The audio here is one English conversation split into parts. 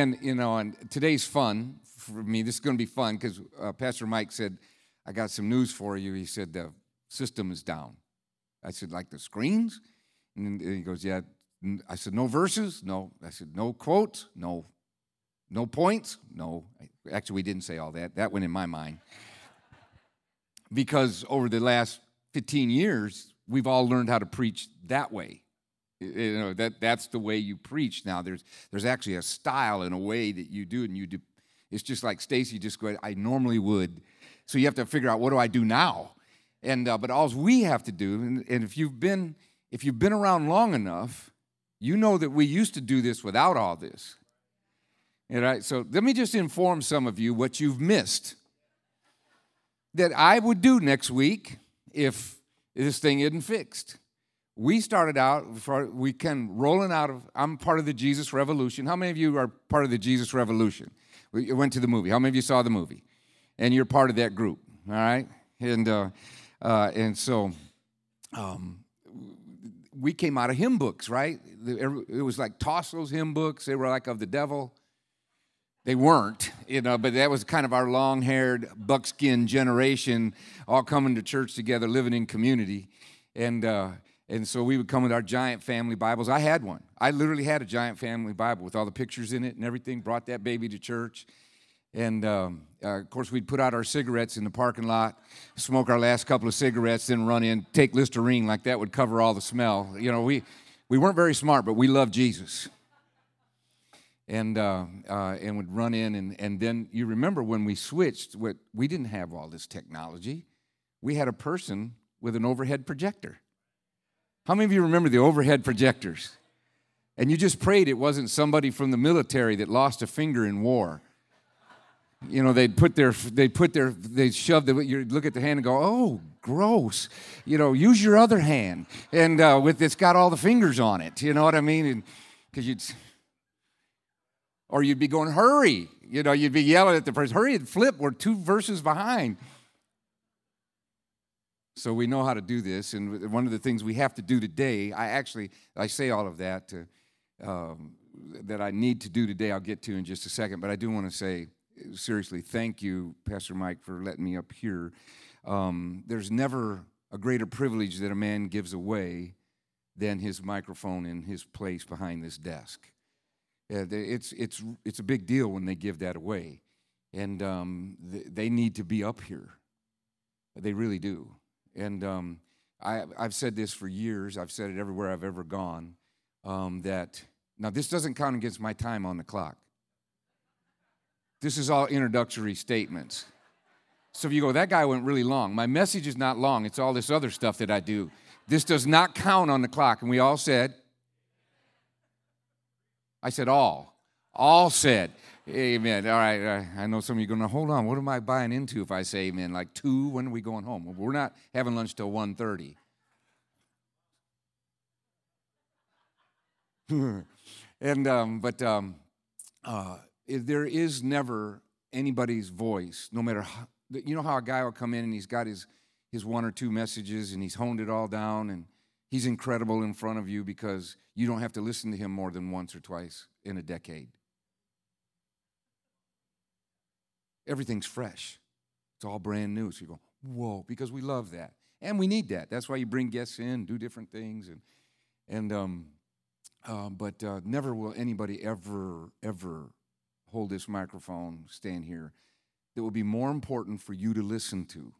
And, you know, and today's fun for me. This is going to be fun because uh, Pastor Mike said, I got some news for you. He said, the system is down. I said, like the screens? And he goes, yeah. I said, no verses? No. I said, no quotes? No. No points? No. Actually, we didn't say all that. That went in my mind. because over the last 15 years, we've all learned how to preach that way. You know, that, that's the way you preach now. There's, there's actually a style and a way that you do it, and you do. It's just like Stacy just go, I normally would. So you have to figure out, what do I do now? And, uh, but all we have to do, and, and if you've been, if you've been around long enough, you know that we used to do this without all this. All right, so let me just inform some of you what you've missed that I would do next week if this thing isn't fixed. We started out, we can rolling out of, I'm part of the Jesus Revolution. How many of you are part of the Jesus Revolution? We went to the movie. How many of you saw the movie? And you're part of that group, all right? And, uh, uh, and so um, we came out of hymn books, right? It was like toss those hymn books. They were like of the devil. They weren't, you know, but that was kind of our long haired, buckskin generation all coming to church together, living in community. And, uh, and so we would come with our giant family Bibles. I had one. I literally had a giant family Bible with all the pictures in it and everything, brought that baby to church. And um, uh, of course, we'd put out our cigarettes in the parking lot, smoke our last couple of cigarettes, then run in, take Listerine, like that would cover all the smell. You know, we, we weren't very smart, but we loved Jesus and uh, uh, and would run in and and then you remember when we switched what we didn't have all this technology we had a person with an overhead projector how many of you remember the overhead projectors and you just prayed it wasn't somebody from the military that lost a finger in war you know they'd put their they put their they shove the you look at the hand and go oh gross you know use your other hand and uh, with it's got all the fingers on it you know what i mean because you'd or you'd be going, hurry. You know, you'd be yelling at the person, hurry and flip. We're two verses behind. So we know how to do this. And one of the things we have to do today, I actually, I say all of that to, um, that I need to do today, I'll get to in just a second. But I do want to say, seriously, thank you, Pastor Mike, for letting me up here. Um, there's never a greater privilege that a man gives away than his microphone in his place behind this desk. It's, it's, it's a big deal when they give that away. And um, they need to be up here. They really do. And um, I, have said this for years, I've said it everywhere I've ever gone um, that now this doesn't count against my time on the clock. This is all introductory statements. So if you go, that guy went really long. My message is not long, it's all this other stuff that I do. This does not count on the clock. And we all said, I said, all. All said, amen. All right, I know some of you are going, to hold on, what am I buying into if I say amen? Like two, when are we going home? We're not having lunch till 1.30. and, um, but um, uh, there is never anybody's voice, no matter how, you know how a guy will come in and he's got his, his one or two messages and he's honed it all down and He's incredible in front of you because you don't have to listen to him more than once or twice in a decade. Everything's fresh. It's all brand new. So you go, whoa, because we love that. And we need that. That's why you bring guests in, do different things. And, and um, uh, but uh, never will anybody ever, ever hold this microphone, stand here, that will be more important for you to listen to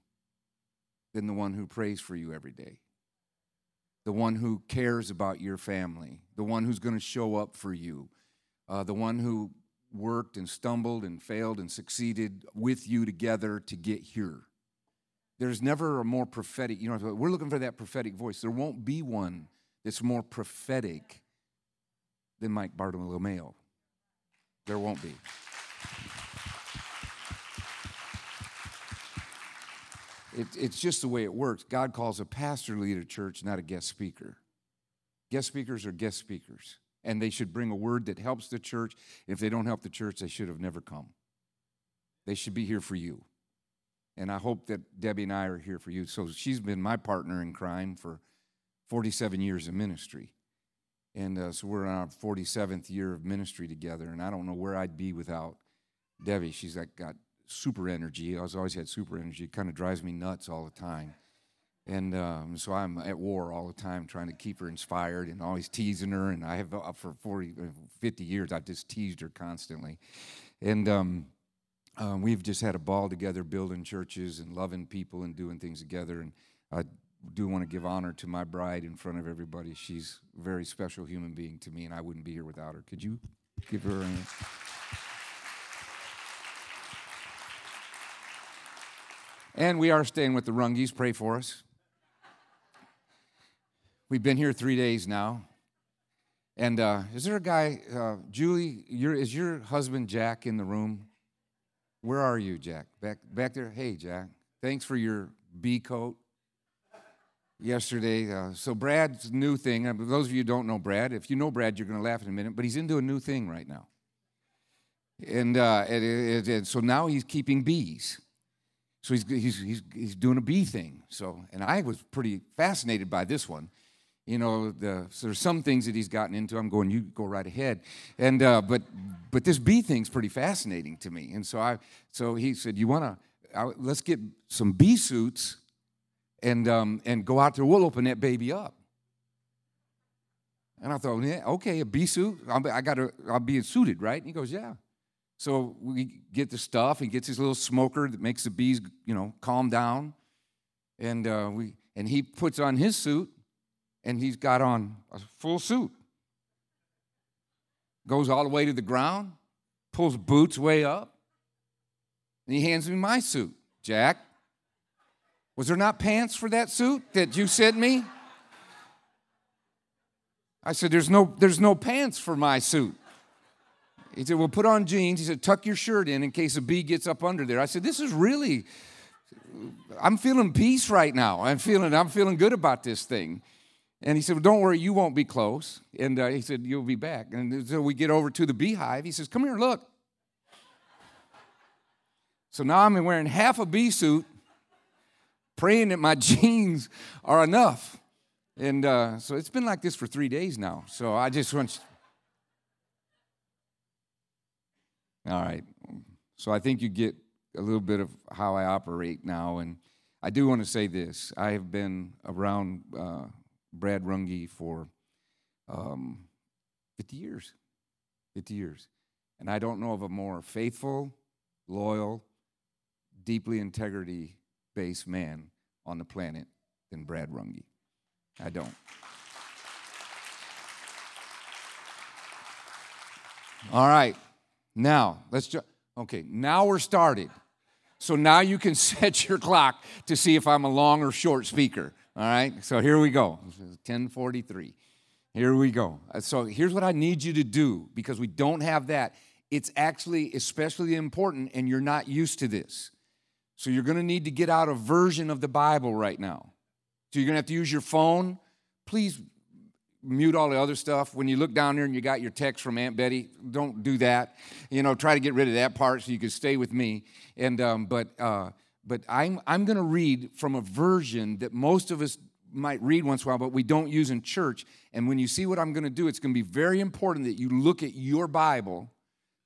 than the one who prays for you every day the one who cares about your family, the one who's going to show up for you, uh, the one who worked and stumbled and failed and succeeded with you together to get here. There's never a more prophetic, you know, we're looking for that prophetic voice. There won't be one that's more prophetic than Mike Bartolomeo. There won't be. It, it's just the way it works. God calls a pastor to lead a church, not a guest speaker. Guest speakers are guest speakers, and they should bring a word that helps the church. If they don't help the church, they should have never come. They should be here for you. And I hope that Debbie and I are here for you. So she's been my partner in crime for 47 years of ministry. And uh, so we're in our 47th year of ministry together, and I don't know where I'd be without Debbie. She's like got super energy. I was always had super energy. It kind of drives me nuts all the time. And um, so I'm at war all the time trying to keep her inspired and always teasing her. And I have, uh, for 40, uh, 50 years, I've just teased her constantly. And um, uh, we've just had a ball together building churches and loving people and doing things together. And I do want to give honor to my bride in front of everybody. She's a very special human being to me, and I wouldn't be here without her. Could you give her a hand? And we are staying with the Runges. Pray for us. We've been here three days now. And uh, is there a guy, uh, Julie, is your husband Jack in the room? Where are you, Jack? Back, back there? Hey, Jack. Thanks for your bee coat yesterday. Uh, so Brad's new thing. Uh, those of you don't know Brad, if you know Brad, you're going to laugh in a minute. But he's into a new thing right now, and, uh, and, and, and so now he's keeping bees. So he's, he's, he's, he's doing a bee thing. So, and I was pretty fascinated by this one. You know, the, so there's some things that he's gotten into. I'm going, you go right ahead. And uh, but but this bee thing's pretty fascinating to me. And so I so he said, you want to let's get some bee suits and um, and go out there. We'll open that baby up. And I thought, yeah, okay, a bee suit. i'm got to. I'll be suited, right? And he goes, yeah. So we get the stuff. He gets his little smoker that makes the bees, you know, calm down. And uh, we and he puts on his suit, and he's got on a full suit. Goes all the way to the ground, pulls boots way up, and he hands me my suit. Jack, was there not pants for that suit that you sent me? I said, There's no, there's no pants for my suit. He said, Well, put on jeans. He said, Tuck your shirt in in case a bee gets up under there. I said, This is really, I'm feeling peace right now. I'm feeling, I'm feeling good about this thing. And he said, well, Don't worry, you won't be close. And uh, he said, You'll be back. And so we get over to the beehive. He says, Come here, look. So now I'm wearing half a bee suit, praying that my jeans are enough. And uh, so it's been like this for three days now. So I just want All right. So I think you get a little bit of how I operate now. And I do want to say this I have been around uh, Brad Runge for um, 50 years. 50 years. And I don't know of a more faithful, loyal, deeply integrity based man on the planet than Brad Runge. I don't. All right. Now, let's just, okay, now we're started. So now you can set your clock to see if I'm a long or short speaker. All right, so here we go 1043. Here we go. Uh, so here's what I need you to do because we don't have that. It's actually especially important, and you're not used to this. So you're going to need to get out a version of the Bible right now. So you're going to have to use your phone. Please mute all the other stuff. When you look down there and you got your text from Aunt Betty, don't do that. You know, try to get rid of that part so you can stay with me. And um, but uh, but I'm I'm going to read from a version that most of us might read once in a while, but we don't use in church. And when you see what I'm going to do, it's going to be very important that you look at your Bible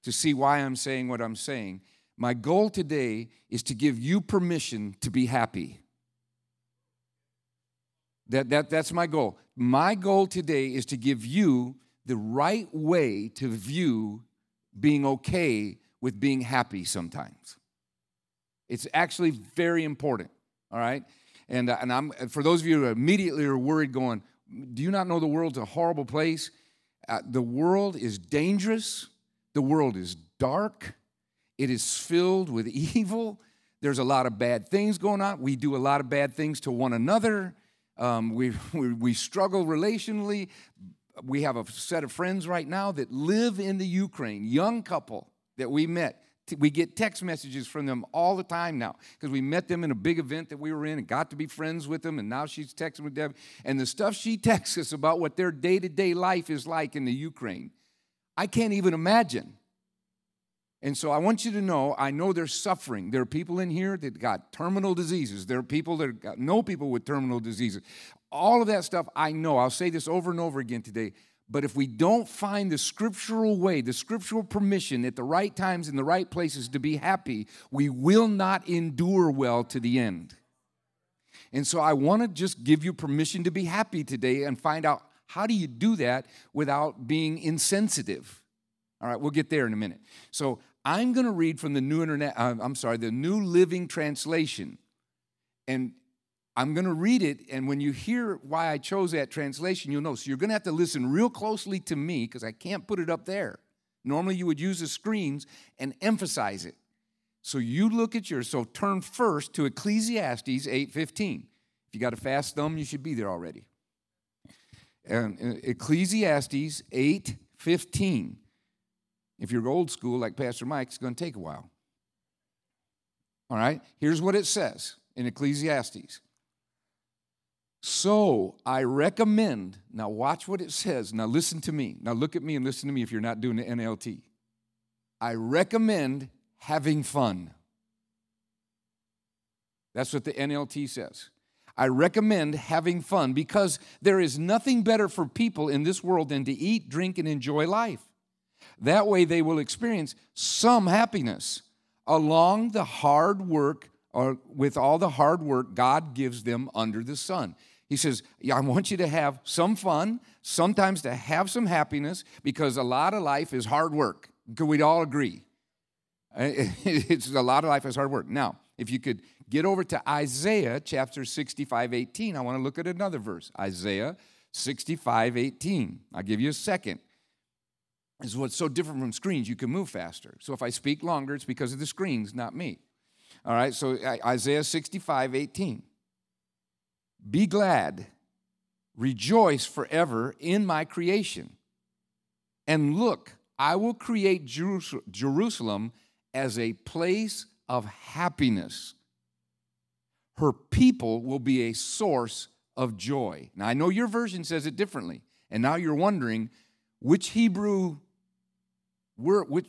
to see why I'm saying what I'm saying. My goal today is to give you permission to be happy. That, that, that's my goal. My goal today is to give you the right way to view being okay with being happy sometimes. It's actually very important, all right? And, uh, and I'm, for those of you who immediately are worried, going, Do you not know the world's a horrible place? Uh, the world is dangerous, the world is dark, it is filled with evil. There's a lot of bad things going on. We do a lot of bad things to one another. Um, we, we, we struggle relationally. We have a set of friends right now that live in the Ukraine, young couple that we met. We get text messages from them all the time now because we met them in a big event that we were in and got to be friends with them. And now she's texting with them. And the stuff she texts us about what their day to day life is like in the Ukraine, I can't even imagine. And so I want you to know I know they're suffering. There are people in here that got terminal diseases. There are people that got, know people with terminal diseases. All of that stuff I know. I'll say this over and over again today. But if we don't find the scriptural way, the scriptural permission at the right times in the right places to be happy, we will not endure well to the end. And so I want to just give you permission to be happy today and find out how do you do that without being insensitive. All right, we'll get there in a minute. So I'm going to read from the New Internet, uh, I'm sorry, the New Living Translation. And I'm going to read it, and when you hear why I chose that translation, you'll know. So you're going to have to listen real closely to me because I can't put it up there. Normally, you would use the screens and emphasize it. So you look at yours. So turn first to Ecclesiastes 8:15. If you got a fast thumb, you should be there already. And uh, Ecclesiastes 8:15. If you're old school like Pastor Mike, it's going to take a while. All right? Here's what it says in Ecclesiastes. So I recommend, now watch what it says. Now listen to me. Now look at me and listen to me if you're not doing the NLT. I recommend having fun. That's what the NLT says. I recommend having fun because there is nothing better for people in this world than to eat, drink, and enjoy life. That way they will experience some happiness along the hard work or with all the hard work God gives them under the sun. He says, I want you to have some fun, sometimes to have some happiness, because a lot of life is hard work. Could we all agree? It's a lot of life is hard work. Now, if you could get over to Isaiah chapter 65, 18, I want to look at another verse. Isaiah 65, 18. I'll give you a second. This is what's so different from screens. You can move faster. So if I speak longer, it's because of the screens, not me. All right, so Isaiah 65, 18. Be glad, rejoice forever in my creation. And look, I will create Jerusalem as a place of happiness. Her people will be a source of joy. Now, I know your version says it differently, and now you're wondering which Hebrew word, which,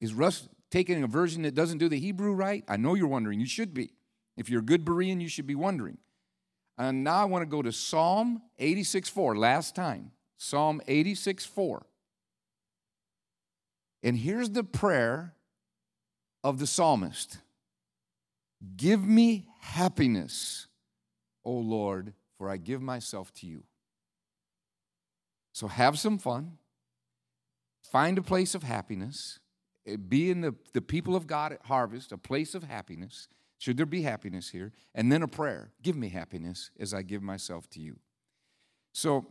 is Russ taking a version that doesn't do the Hebrew right? I know you're wondering. You should be. If you're a good Berean, you should be wondering. And now I want to go to Psalm 86 4, last time. Psalm 86 4. And here's the prayer of the psalmist Give me happiness, O Lord, for I give myself to you. So have some fun, find a place of happiness, be in the, the people of God at harvest, a place of happiness. Should there be happiness here? And then a prayer Give me happiness as I give myself to you. So,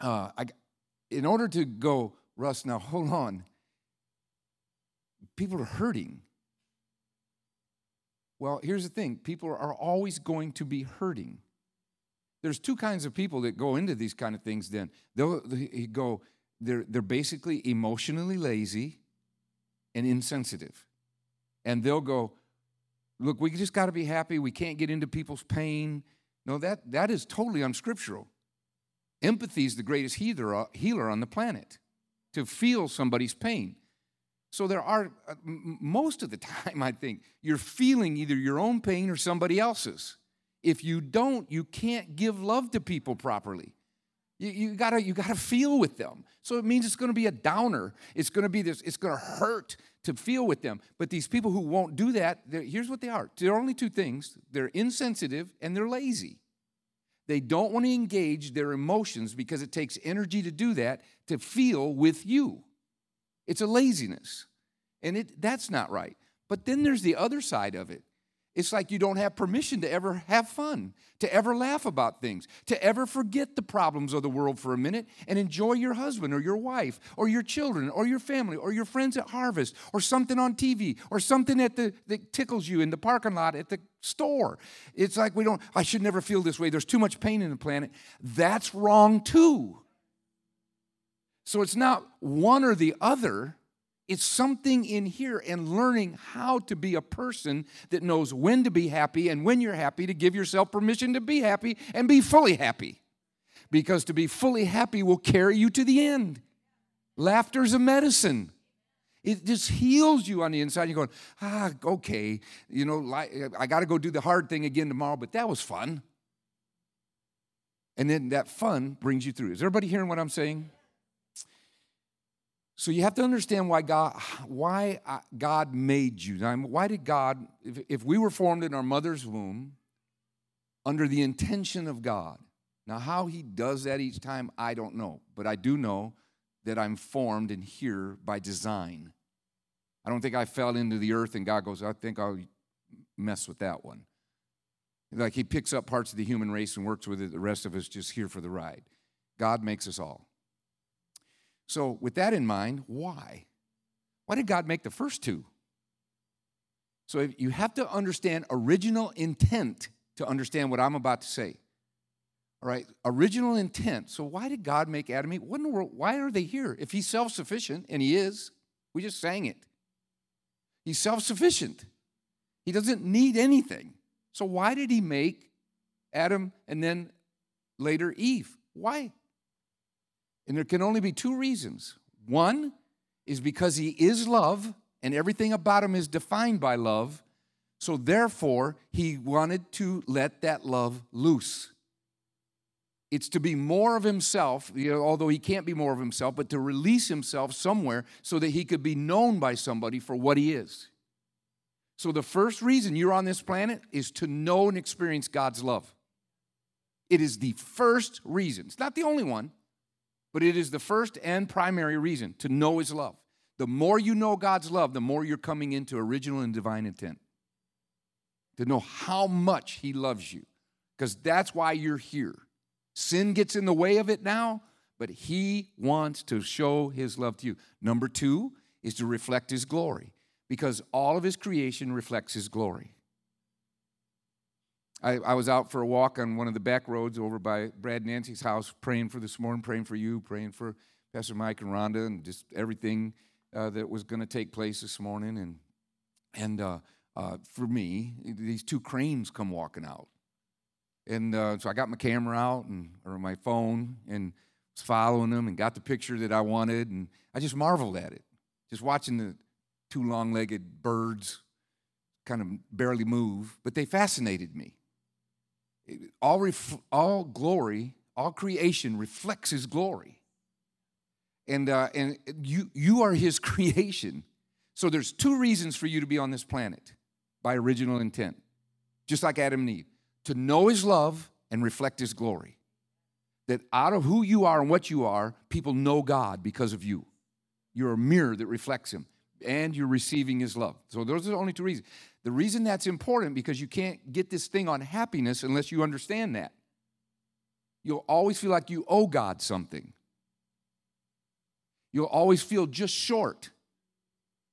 uh, I, in order to go, Russ, now hold on. People are hurting. Well, here's the thing people are always going to be hurting. There's two kinds of people that go into these kind of things then. They'll they go, they're, they're basically emotionally lazy and insensitive. And they'll go, look, we just got to be happy. We can't get into people's pain. No, that, that is totally unscriptural. Empathy is the greatest healer, healer on the planet, to feel somebody's pain. So there are, uh, most of the time, I think, you're feeling either your own pain or somebody else's. If you don't, you can't give love to people properly. You, you, gotta you gotta feel with them. So it means it's gonna be a downer. It's gonna be this, it's gonna hurt to feel with them. But these people who won't do that, here's what they are. There are only two things they're insensitive and they're lazy. They don't want to engage their emotions because it takes energy to do that to feel with you. It's a laziness. And it, that's not right. But then there's the other side of it. It's like you don't have permission to ever have fun, to ever laugh about things, to ever forget the problems of the world for a minute and enjoy your husband or your wife or your children or your family or your friends at harvest or something on TV or something at the, that tickles you in the parking lot at the store. It's like we don't, I should never feel this way. There's too much pain in the planet. That's wrong too. So it's not one or the other. It's something in here and learning how to be a person that knows when to be happy and when you're happy to give yourself permission to be happy and be fully happy. Because to be fully happy will carry you to the end. Laughter's a medicine. It just heals you on the inside. You're going, ah, okay, you know, I got to go do the hard thing again tomorrow, but that was fun. And then that fun brings you through. Is everybody hearing what I'm saying? So you have to understand why God, why uh, God made you. Why did God, if, we were formed in our mother's womb under the intention of God, now how He does that each time, I don't know. But I do know that I'm formed and here by design. I don't think I fell into the earth and God goes, I think I'll mess with that one. Like He picks up parts of the human race and works with it, the rest of us just here for the ride. God makes us all. So, with that in mind, why? Why did God make the first two? So, you have to understand original intent to understand what I'm about to say. All right, original intent. So, why did God make Adam and Eve? What in the world? Why are they here? If He's self sufficient, and He is, we just sang it. He's self sufficient, He doesn't need anything. So, why did He make Adam and then later Eve? Why? And there can only be two reasons. One is because he is love and everything about him is defined by love. So therefore, he wanted to let that love loose. It's to be more of himself, you know, although he can't be more of himself, but to release himself somewhere so that he could be known by somebody for what he is. So the first reason you're on this planet is to know and experience God's love. It is the first reason. It's not the only one, but it is the first and primary reason to know His love. The more you know God's love, the more you're coming into original and divine intent. To know how much He loves you, because that's why you're here. Sin gets in the way of it now, but He wants to show His love to you. Number two is to reflect His glory, because all of His creation reflects His glory. I, I, was out for a walk on one of the back roads over by Brad Nancy's house, praying for this morning, praying for you, praying for Pastor Mike and Rhonda, and just everything uh, that was going to take place this morning. And and uh, uh, for me, these two cranes come walking out, and uh, so I got my camera out and or my phone and was following them and got the picture that I wanted, and I just marveled at it, just watching the two long-legged birds kind of barely move, but they fascinated me all, ref- all glory, all creation reflects his glory. And, uh, and you, you are his creation. So there's two reasons for you to be on this planet by original intent, just like Adam and Eve to know his love and reflect his glory. That out of who you are and what you are, people know God because of you. You're a mirror that reflects him, and you're receiving his love. So those are the only two reasons. The reason that's important because you can't get this thing on happiness unless you understand that. You'll always feel like you owe God something. You'll always feel just short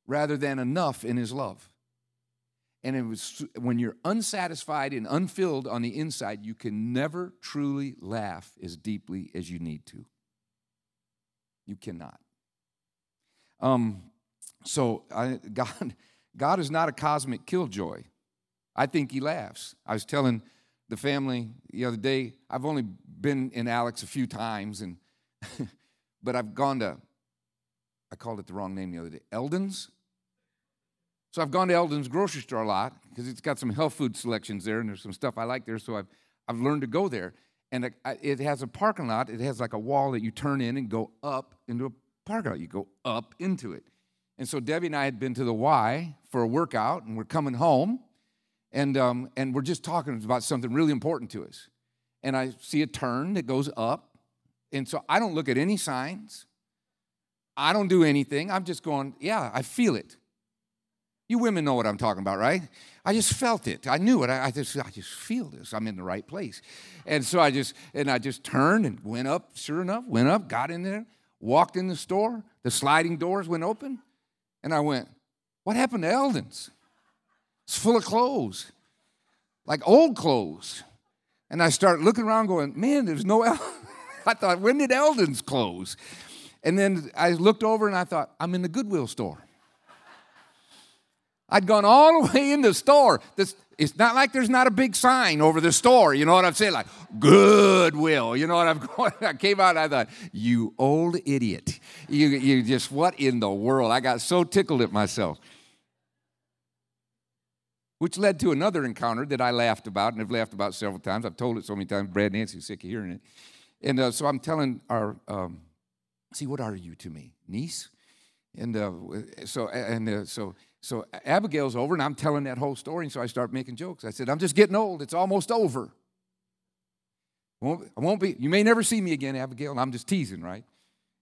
rather than enough in His love. And it was when you're unsatisfied and unfilled on the inside, you can never truly laugh as deeply as you need to. You cannot. Um, so I, God, God is not a cosmic killjoy. I think he laughs. I was telling the family the other day, I've only been in Alex a few times, and but I've gone to, I called it the wrong name the other day, Elden's. So I've gone to Elden's grocery store a lot because it's got some health food selections there, and there's some stuff I like there. So I've I've learned to go there, and it has a parking lot. It has like a wall that you turn in and go up into a parking lot. You go up into it. And so Debbie and I had been to the Y for a workout, and we're coming home, and, um, and we're just talking about something really important to us. And I see a turn that goes up, and so I don't look at any signs. I don't do anything. I'm just going, yeah, I feel it. You women know what I'm talking about, right? I just felt it. I knew it. I, I, just, I just feel this. I'm in the right place. And so I just, and I just turned and went up. Sure enough, went up, got in there, walked in the store. The sliding doors went open. And I went, What happened to Elden's? It's full of clothes, like old clothes. And I started looking around going, Man, there's no. I thought, When did Elden's close? And then I looked over and I thought, I'm in the Goodwill store. I'd gone all the way in the store. This, it's not like there's not a big sign over the store. You know what I'm saying? Like, Goodwill. You know what I'm going? I came out I thought, you old idiot. You, you just, what in the world? I got so tickled at myself. Which led to another encounter that I laughed about and have laughed about several times. I've told it so many times. Brad Nancy's sick of hearing it. And uh, so I'm telling our, um, see, what are you to me? Niece? And uh, so, and uh, so, so Abigail's over, and I'm telling that whole story. And so I start making jokes. I said, I'm just getting old. It's almost over. I won't, I won't be, you may never see me again, Abigail. And I'm just teasing, right?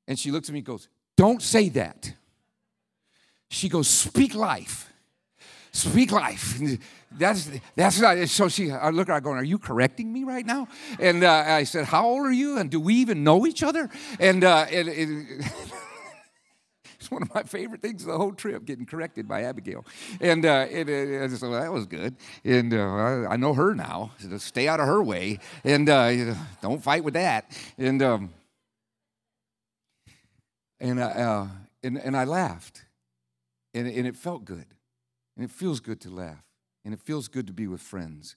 And she looks at me and goes, Don't say that. She goes, Speak life. Speak life. That's that's not. So she, I look at her going, "Are you correcting me right now?" And uh, I said, "How old are you? And do we even know each other?" And uh, it, it's one of my favorite things the whole trip, getting corrected by Abigail. And uh, it, it, so that was good. And uh, I, I, know her now. So stay out of her way, and uh, don't fight with that. And um, and uh, and and I laughed, and and it felt good. And it feels good to laugh. And it feels good to be with friends.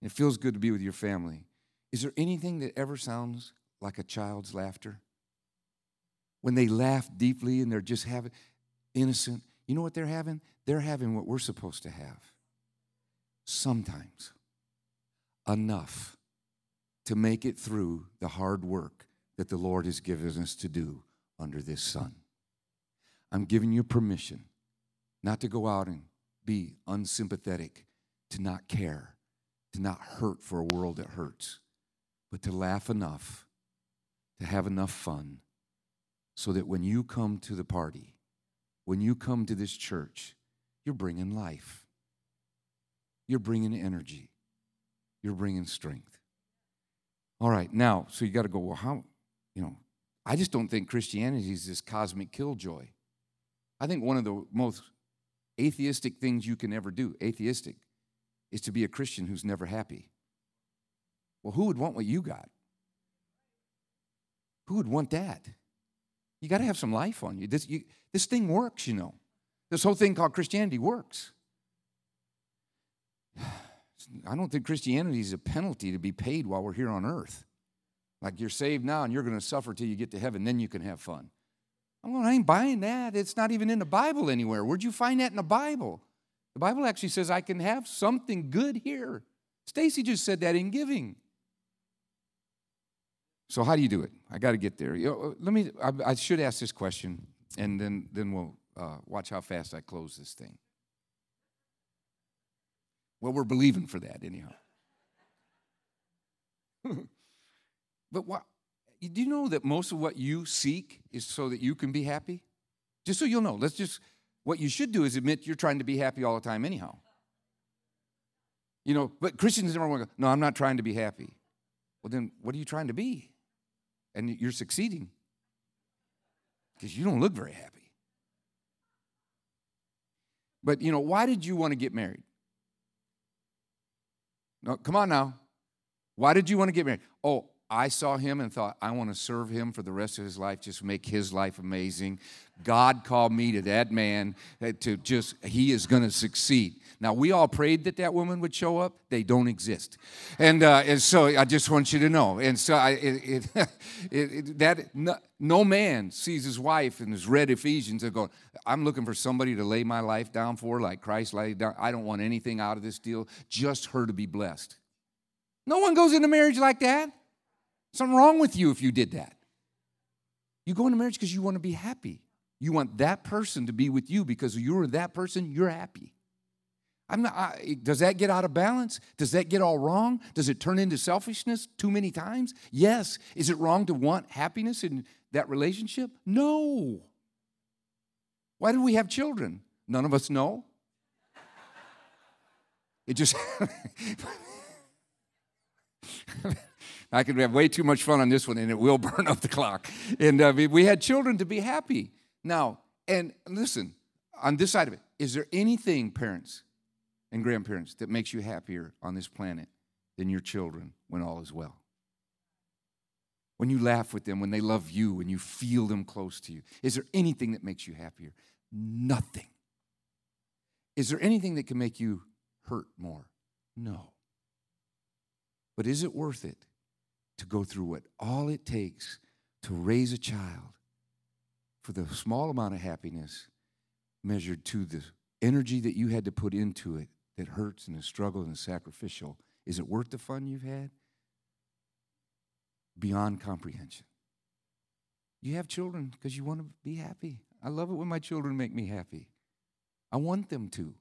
And it feels good to be with your family. Is there anything that ever sounds like a child's laughter? When they laugh deeply and they're just having innocent, you know what they're having? They're having what we're supposed to have. Sometimes enough to make it through the hard work that the Lord has given us to do under this sun. I'm giving you permission not to go out and be unsympathetic, to not care, to not hurt for a world that hurts, but to laugh enough, to have enough fun, so that when you come to the party, when you come to this church, you're bringing life. You're bringing energy. You're bringing strength. All right, now, so you got to go, well, how, you know, I just don't think Christianity is this cosmic killjoy. I think one of the most atheistic things you can ever do, atheistic, is to be a Christian who's never happy. Well, who would want what you got? Who would want that? You got to have some life on you. This, you. this thing works, you know. This whole thing called Christianity works. I don't think Christianity is a penalty to be paid while we're here on earth. Like you're saved now and you're going to suffer till you get to heaven, then you can have fun. I'm going, I ain't buying that. It's not even in the Bible anywhere. Where'd you find that in the Bible? The Bible actually says I can have something good here. Stacy just said that in giving. So how do you do it? I got to get there. You know, let me. I, I, should ask this question, and then then we'll uh, watch how fast I close this thing. Well, we're believing for that anyhow. but what? do you know that most of what you seek is so that you can be happy? Just so you'll know. Let's just, what you should do is admit you're trying to be happy all the time, anyhow. You know, but Christians never want to go, no, I'm not trying to be happy. Well, then what are you trying to be? And you're succeeding because you don't look very happy. But, you know, why did you want to get married? No, come on now. Why did you want to get married? Oh, I saw him and thought, I want to serve him for the rest of his life, just make his life amazing. God called me to that man to just, he is going to succeed. Now, we all prayed that that woman would show up. They don't exist. And, uh, and so I just want you to know. And so I, it, it, it, that no, no, man sees his wife and has read Ephesians and go, I'm looking for somebody to lay my life down for, like Christ laid down. I don't want anything out of this deal, just her to be blessed. No one goes into marriage like that. Something wrong with you if you did that. You go into marriage because you want to be happy. You want that person to be with you because you're that person, you're happy. I'm not, I, does that get out of balance? Does that get all wrong? Does it turn into selfishness too many times? Yes. Is it wrong to want happiness in that relationship? No. Why do we have children? None of us know. It just. I could have way too much fun on this one, and it will burn up the clock. And uh, we had children to be happy. Now, and listen, on this side of it, is there anything, parents and grandparents, that makes you happier on this planet than your children when all is well? When you laugh with them, when they love you, when you feel them close to you, is there anything that makes you happier? Nothing. Is there anything that can make you hurt more? No. But is it worth it to go through what all it takes to raise a child for the small amount of happiness measured to the energy that you had to put into it that hurts and is struggle and the sacrificial is it worth the fun you've had beyond comprehension You have children because you want to be happy. I love it when my children make me happy. I want them to.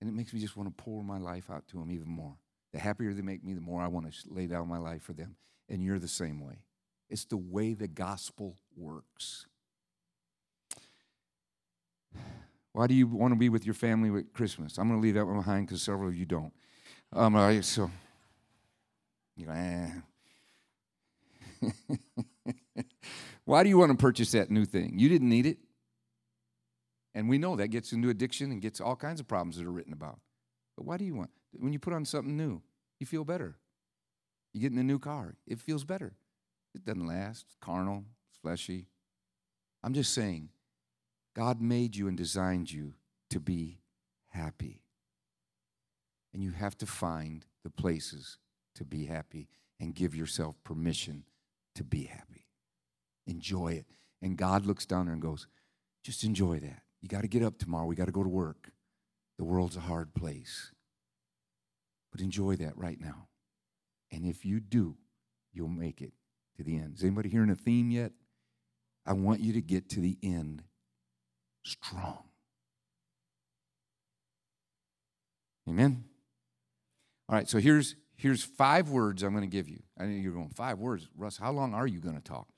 And it makes me just want to pour my life out to them even more. The happier they make me, the more I want to lay down my life for them. And you're the same way. It's the way the gospel works. Why do you want to be with your family at Christmas? I'm going to leave that one behind because several of you don't. Um, so, you go, eh. Why do you want to purchase that new thing? You didn't need it. And we know that gets into addiction and gets all kinds of problems that are written about. But why do you want? When you put on something new, you feel better. You get in a new car, it feels better. It doesn't last, it's carnal, it's fleshy. I'm just saying, God made you and designed you to be happy. And you have to find the places to be happy and give yourself permission to be happy. Enjoy it. And God looks down there and goes, just enjoy that. You got to get up tomorrow. We got to go to work. The world's a hard place. But enjoy that right now. And if you do, you'll make it to the end. Is anybody hearing a theme yet? I want you to get to the end strong. Amen. All right, so here's here's five words I'm going to give you. I know you're going five words, Russ. How long are you going to talk?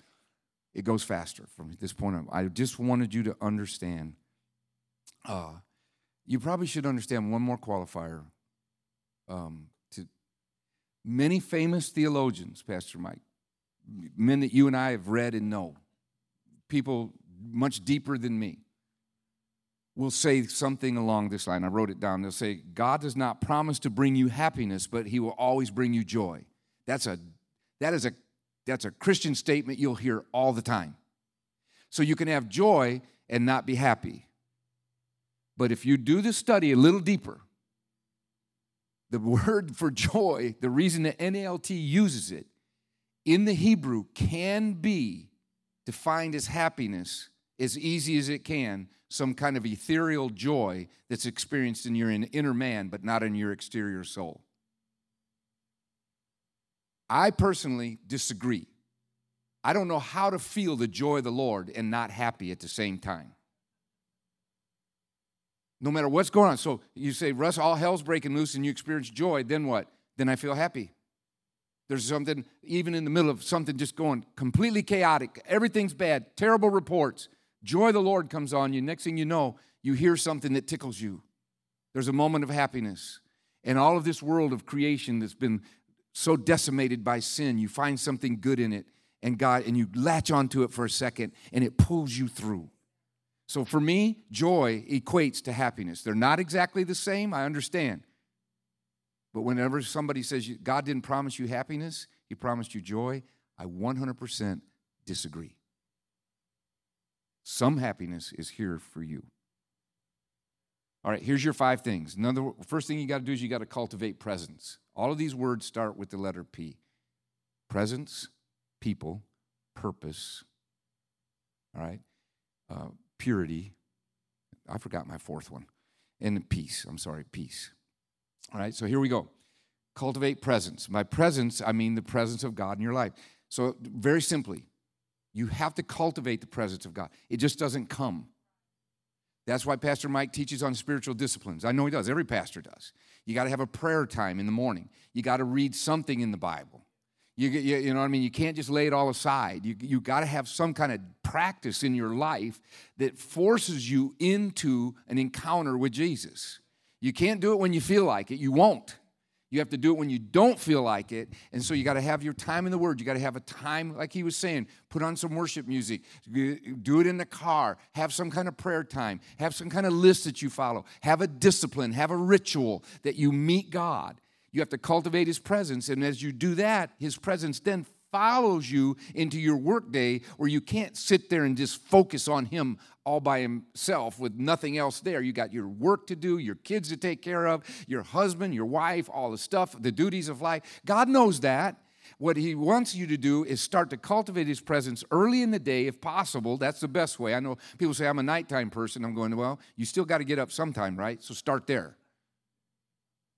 It goes faster from this point on. I just wanted you to understand uh, you probably should understand one more qualifier. Um, many famous theologians, Pastor Mike, men that you and I have read and know, people much deeper than me, will say something along this line. I wrote it down. They'll say, God does not promise to bring you happiness, but he will always bring you joy. That's a that is a that's a Christian statement you'll hear all the time. So you can have joy and not be happy. But if you do the study a little deeper, the word for joy, the reason that NLT uses it in the Hebrew can be defined as happiness as easy as it can, some kind of ethereal joy that's experienced in your inner man, but not in your exterior soul. I personally disagree. I don't know how to feel the joy of the Lord and not happy at the same time no matter what's going on. So you say, Russ, all hell's breaking loose and you experience joy, then what? Then I feel happy. There's something, even in the middle of something just going completely chaotic, everything's bad, terrible reports. Joy of the Lord comes on you. Next thing you know, you hear something that tickles you. There's a moment of happiness. And all of this world of creation that's been so decimated by sin, you find something good in it and God, and you latch onto it for a second and it pulls you through. So for me, joy equates to happiness. They're not exactly the same, I understand. But whenever somebody says God didn't promise you happiness, He promised you joy, I 100% disagree. Some happiness is here for you. All right, here's your five things. Another, first thing you got to do is you got to cultivate presence. All of these words start with the letter P presence, people, purpose. All right? Uh, purity. I forgot my fourth one. And peace. I'm sorry, peace. All right, so here we go. Cultivate presence. By presence, I mean the presence of God in your life. So, very simply, you have to cultivate the presence of God. It just doesn't come. That's why Pastor Mike teaches on spiritual disciplines. I know he does, every pastor does. You got to have a prayer time in the morning, you got to read something in the Bible. You, you, you, know what I mean? You can't just lay it all aside. You, you got to have some kind of practice in your life that forces you into an encounter with Jesus. You can't do it when you feel like it. You won't. You have to do it when you don't feel like it. And so you got to have your time in the Word. You got to have a time, like he was saying, put on some worship music, do it in the car, have some kind of prayer time, have some kind of list that you follow, have a discipline, have a ritual that you meet God. You have to cultivate His presence. And as you do that, His presence then follows you into your workday where you can't sit there and just focus on Him all by Himself with nothing else there. You got your work to do, your kids to take care of, your husband, your wife, all the stuff, the duties of life. God knows that. What he wants you to do is start to cultivate his presence early in the day, if possible. That's the best way. I know people say, I'm a nighttime person. I'm going, well, you still got to get up sometime, right? So start there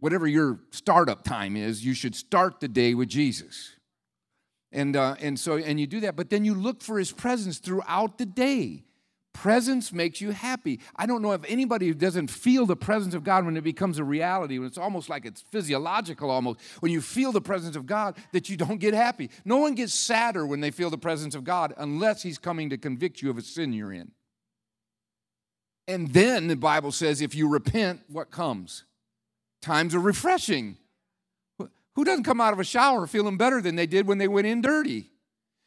whatever your startup time is, you should start the day with Jesus. And, uh, and so, and you do that, but then you look for his presence throughout the day. Presence makes you happy. I don't know if anybody who doesn't feel the presence of God when it becomes a reality, when it's almost like it's physiological almost. When you feel the presence of God, that you don't get happy. No one gets sadder when they feel the presence of God unless he's coming to convict you of a sin you're in. And then the Bible says if you repent, what comes? Times of refreshing. Who doesn't come out of a shower feeling better than they did when they went in dirty?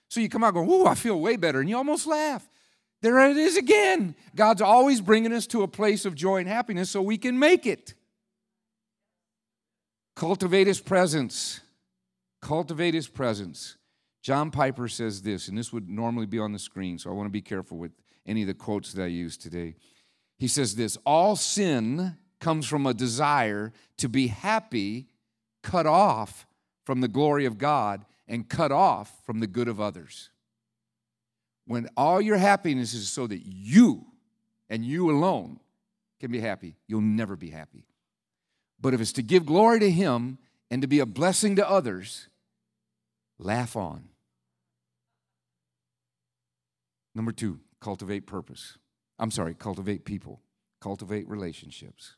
So you come out going, Ooh, I feel way better. And you almost laugh. There it is again. God's always bringing us to a place of joy and happiness so we can make it. Cultivate His presence. Cultivate His presence. John Piper says this, and this would normally be on the screen, so I want to be careful with any of the quotes that I use today. He says this All sin comes from a desire to be happy, cut off from the glory of God, and cut off from the good of others when all your happiness is so that you and you alone can be happy, you'll never be happy. But if it's to give glory to Him and to be a blessing to others, laugh on. Number two, cultivate purpose. I'm sorry, cultivate people, cultivate relationships.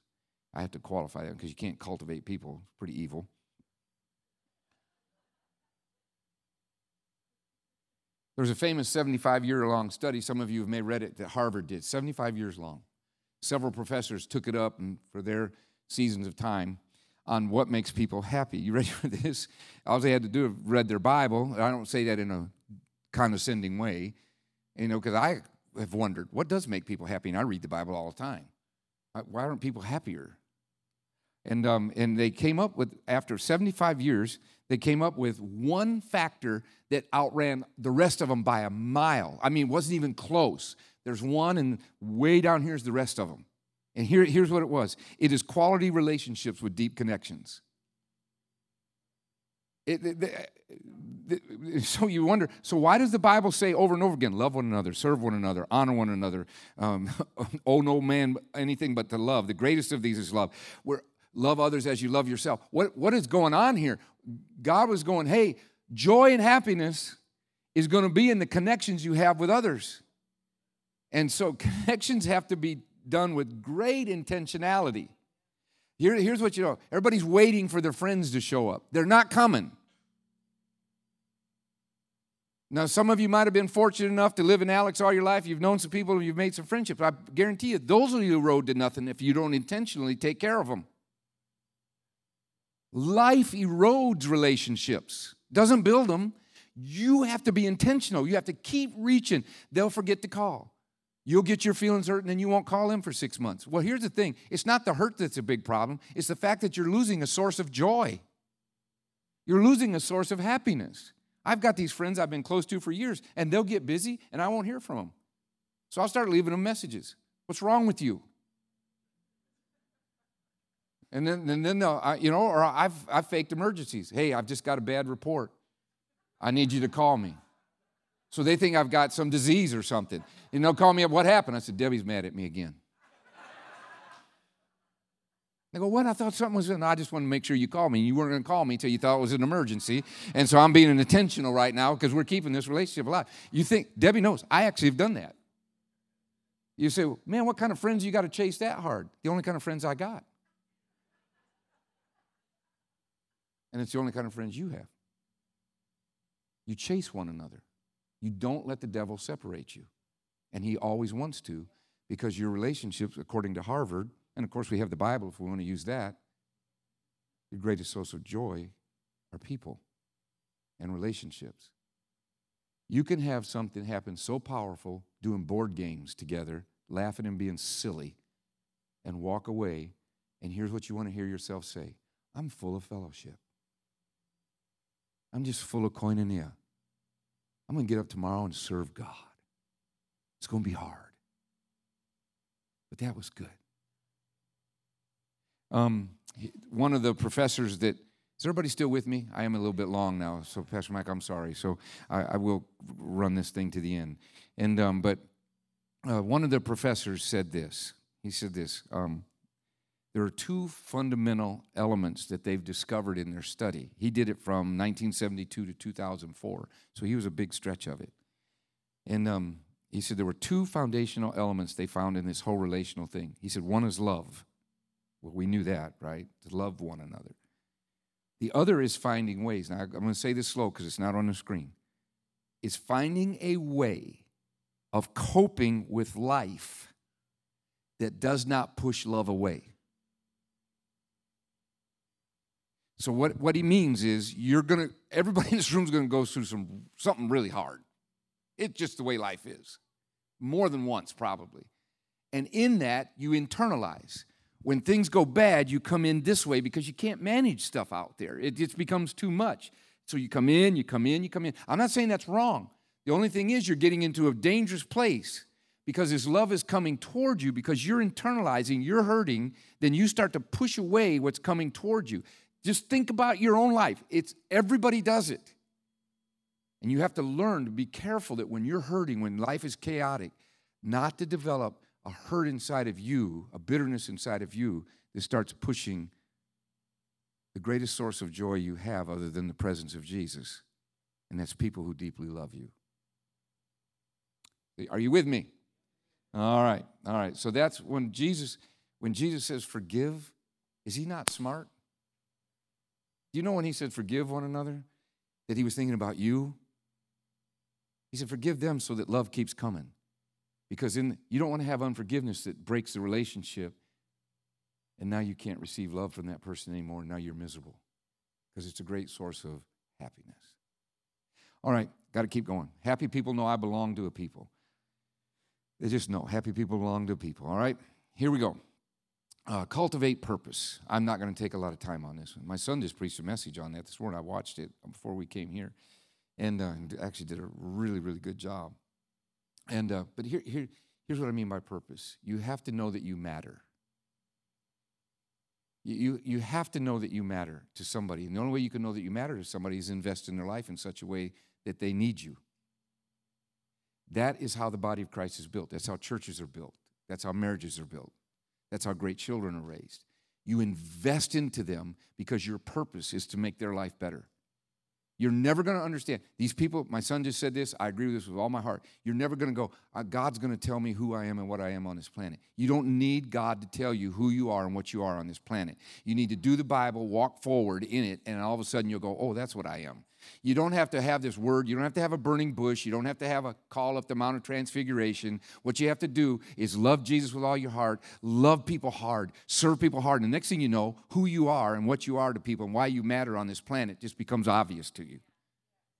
I have to qualify that because you can't cultivate people, it's pretty evil. There was a famous 75 year long study, some of you may have read it, that Harvard did, 75 years long. Several professors took it up and for their seasons of time on what makes people happy. You ready for this? All they had to do was read their Bible. I don't say that in a condescending way, you know, because I have wondered what does make people happy, and I read the Bible all the time. Why aren't people happier? And, um, and they came up with, after 75 years, they came up with one factor that outran the rest of them by a mile. I mean, it wasn't even close. There's one, and way down here is the rest of them. And here, here's what it was it is quality relationships with deep connections. It, it, it, so you wonder so why does the bible say over and over again love one another serve one another honor one another um, oh no man anything but to love the greatest of these is love We're love others as you love yourself. What, what is going on here? God was going, hey, joy and happiness is going to be in the connections you have with others. And so connections have to be done with great intentionality. Here, here's what you know everybody's waiting for their friends to show up, they're not coming. Now, some of you might have been fortunate enough to live in Alex all your life. You've known some people, you've made some friendships. I guarantee you, those of you who road to nothing if you don't intentionally take care of them. Life erodes relationships, doesn't build them. You have to be intentional. You have to keep reaching. They'll forget to call. You'll get your feelings hurt and then you won't call them for six months. Well, here's the thing it's not the hurt that's a big problem, it's the fact that you're losing a source of joy. You're losing a source of happiness. I've got these friends I've been close to for years, and they'll get busy and I won't hear from them. So I'll start leaving them messages. What's wrong with you? And then, and then they'll, you know, or I've, I've faked emergencies. Hey, I've just got a bad report. I need you to call me. So they think I've got some disease or something. And they'll call me up, what happened? I said, Debbie's mad at me again. They go, what? I thought something was in. I just wanted to make sure you called me. You weren't going to call me until you thought it was an emergency. And so I'm being intentional right now because we're keeping this relationship alive. You think, Debbie knows, I actually have done that. You say, man, what kind of friends you got to chase that hard? The only kind of friends I got. And it's the only kind of friends you have. You chase one another. You don't let the devil separate you. And he always wants to because your relationships, according to Harvard, and of course we have the Bible if we want to use that, your greatest source of joy are people and relationships. You can have something happen so powerful doing board games together, laughing and being silly, and walk away. And here's what you want to hear yourself say I'm full of fellowship. I'm just full of koinonia. I'm going to get up tomorrow and serve God. It's going to be hard. But that was good. Um, one of the professors that is everybody still with me? I am a little bit long now, so Pastor Mike, I'm sorry. So I, I will run this thing to the end. And um, but uh, one of the professors said this. He said this. Um, there are two fundamental elements that they've discovered in their study. He did it from 1972 to 2004, so he was a big stretch of it. And um, he said there were two foundational elements they found in this whole relational thing. He said one is love. Well, we knew that, right? To love one another. The other is finding ways. Now, I'm going to say this slow because it's not on the screen. Is finding a way of coping with life that does not push love away. So what, what he means is you're gonna everybody in this room is gonna go through some something really hard. It's just the way life is. More than once, probably. And in that, you internalize. When things go bad, you come in this way because you can't manage stuff out there. It just becomes too much. So you come in, you come in, you come in. I'm not saying that's wrong. The only thing is you're getting into a dangerous place because his love is coming toward you because you're internalizing, you're hurting, then you start to push away what's coming toward you. Just think about your own life. It's everybody does it. And you have to learn to be careful that when you're hurting, when life is chaotic, not to develop a hurt inside of you, a bitterness inside of you that starts pushing the greatest source of joy you have other than the presence of Jesus. And that's people who deeply love you. Are you with me? All right. All right. So that's when Jesus when Jesus says forgive, is he not smart? Do you know when he said forgive one another that he was thinking about you? He said forgive them so that love keeps coming. Because in you don't want to have unforgiveness that breaks the relationship and now you can't receive love from that person anymore now you're miserable because it's a great source of happiness. All right, got to keep going. Happy people know I belong to a people. They just know happy people belong to people. All right, here we go. Uh, cultivate purpose. I'm not going to take a lot of time on this one. My son just preached a message on that this morning. I watched it before we came here, and uh, actually did a really, really good job. And uh, but here, here, here's what I mean by purpose. You have to know that you matter. You, you, have to know that you matter to somebody. And the only way you can know that you matter to somebody is invest in their life in such a way that they need you. That is how the body of Christ is built. That's how churches are built. That's how marriages are built. That's how great children are raised. You invest into them because your purpose is to make their life better. You're never going to understand. These people, my son just said this, I agree with this with all my heart. You're never going to go, uh, God's going to tell me who I am and what I am on this planet. You don't need God to tell you who you are and what you are on this planet. You need to do the Bible, walk forward in it, and all of a sudden you'll go, oh, that's what I am. You don't have to have this word. You don't have to have a burning bush. You don't have to have a call up the Mount of Transfiguration. What you have to do is love Jesus with all your heart, love people hard, serve people hard. And the next thing you know, who you are and what you are to people and why you matter on this planet just becomes obvious to you.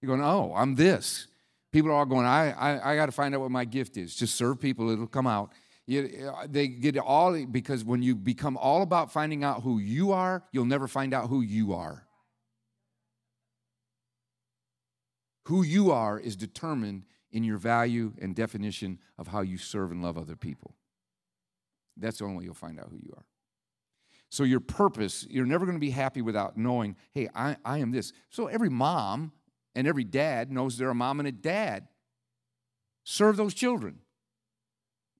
You're going, oh, I'm this. People are all going, I, I, I got to find out what my gift is. Just serve people, it'll come out. You, uh, they get all because when you become all about finding out who you are, you'll never find out who you are. Who you are is determined in your value and definition of how you serve and love other people. That's the only way you'll find out who you are. So, your purpose, you're never going to be happy without knowing, hey, I, I am this. So, every mom and every dad knows they're a mom and a dad. Serve those children.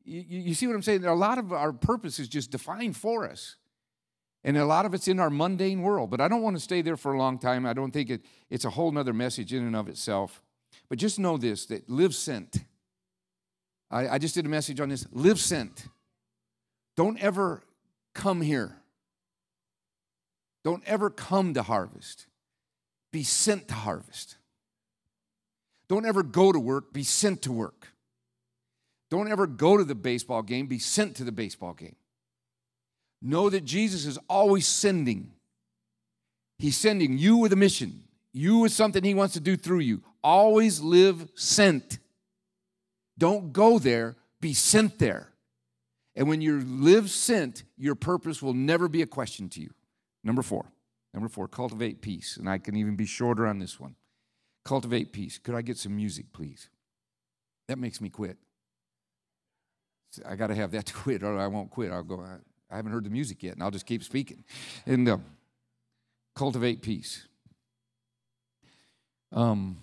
You, you see what I'm saying? There are A lot of our purpose is just defined for us. And a lot of it's in our mundane world, but I don't want to stay there for a long time. I don't think it, it's a whole nother message in and of itself. But just know this that live sent. I, I just did a message on this. Live sent. Don't ever come here. Don't ever come to harvest. Be sent to harvest. Don't ever go to work, be sent to work. Don't ever go to the baseball game, be sent to the baseball game. Know that Jesus is always sending. He's sending you with a mission, you with something He wants to do through you. Always live sent. Don't go there, be sent there. And when you live sent, your purpose will never be a question to you. Number four. Number four, cultivate peace. And I can even be shorter on this one. Cultivate peace. Could I get some music, please? That makes me quit. I got to have that to quit, or I won't quit. I'll go. Uh, I haven't heard the music yet, and I'll just keep speaking. And uh, cultivate peace. Um,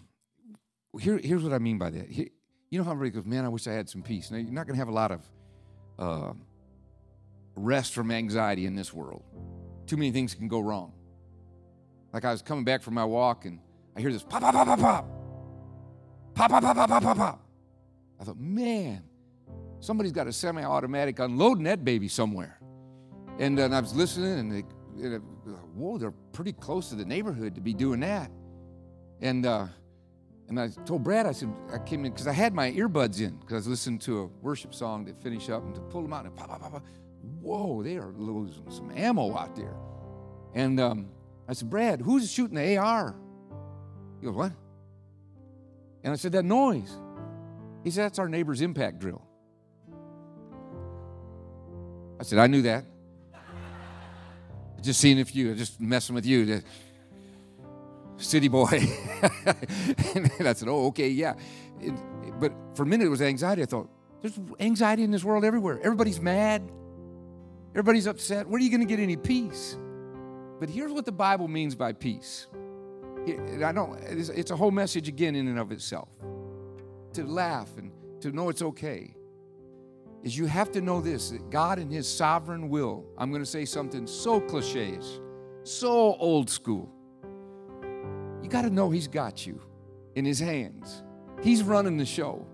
here, here's what I mean by that. Here, you know how everybody goes, man, I wish I had some peace. Now, you're not going to have a lot of uh, rest from anxiety in this world. Too many things can go wrong. Like I was coming back from my walk and I hear this pop, pop, pop, pop, pop. Pop, pop, pop, pop, pop, pop, pop. I thought, man, somebody's got a semi automatic unloading that baby somewhere. And, uh, and I was listening and, they, it, whoa, they're pretty close to the neighborhood to be doing that. And, uh, and I told Brad, I said, I came in because I had my earbuds in because I was listening to a worship song to finish up and to pull them out and pop, pop, pop, pop. Whoa, they are losing some ammo out there. And um, I said, Brad, who's shooting the AR? He goes, What? And I said, That noise. He said, That's our neighbor's impact drill. I said, I knew that. Just seeing if you, just messing with you. City boy. and I said, Oh, okay, yeah. It, but for a minute, it was anxiety. I thought, There's anxiety in this world everywhere. Everybody's mad, everybody's upset. Where are you going to get any peace? But here's what the Bible means by peace. I don't, it's a whole message again in and of itself. To laugh and to know it's okay is you have to know this that God in His sovereign will, I'm going to say something so cliche, so old school. You got to know He's got you in His hands, He's running the show.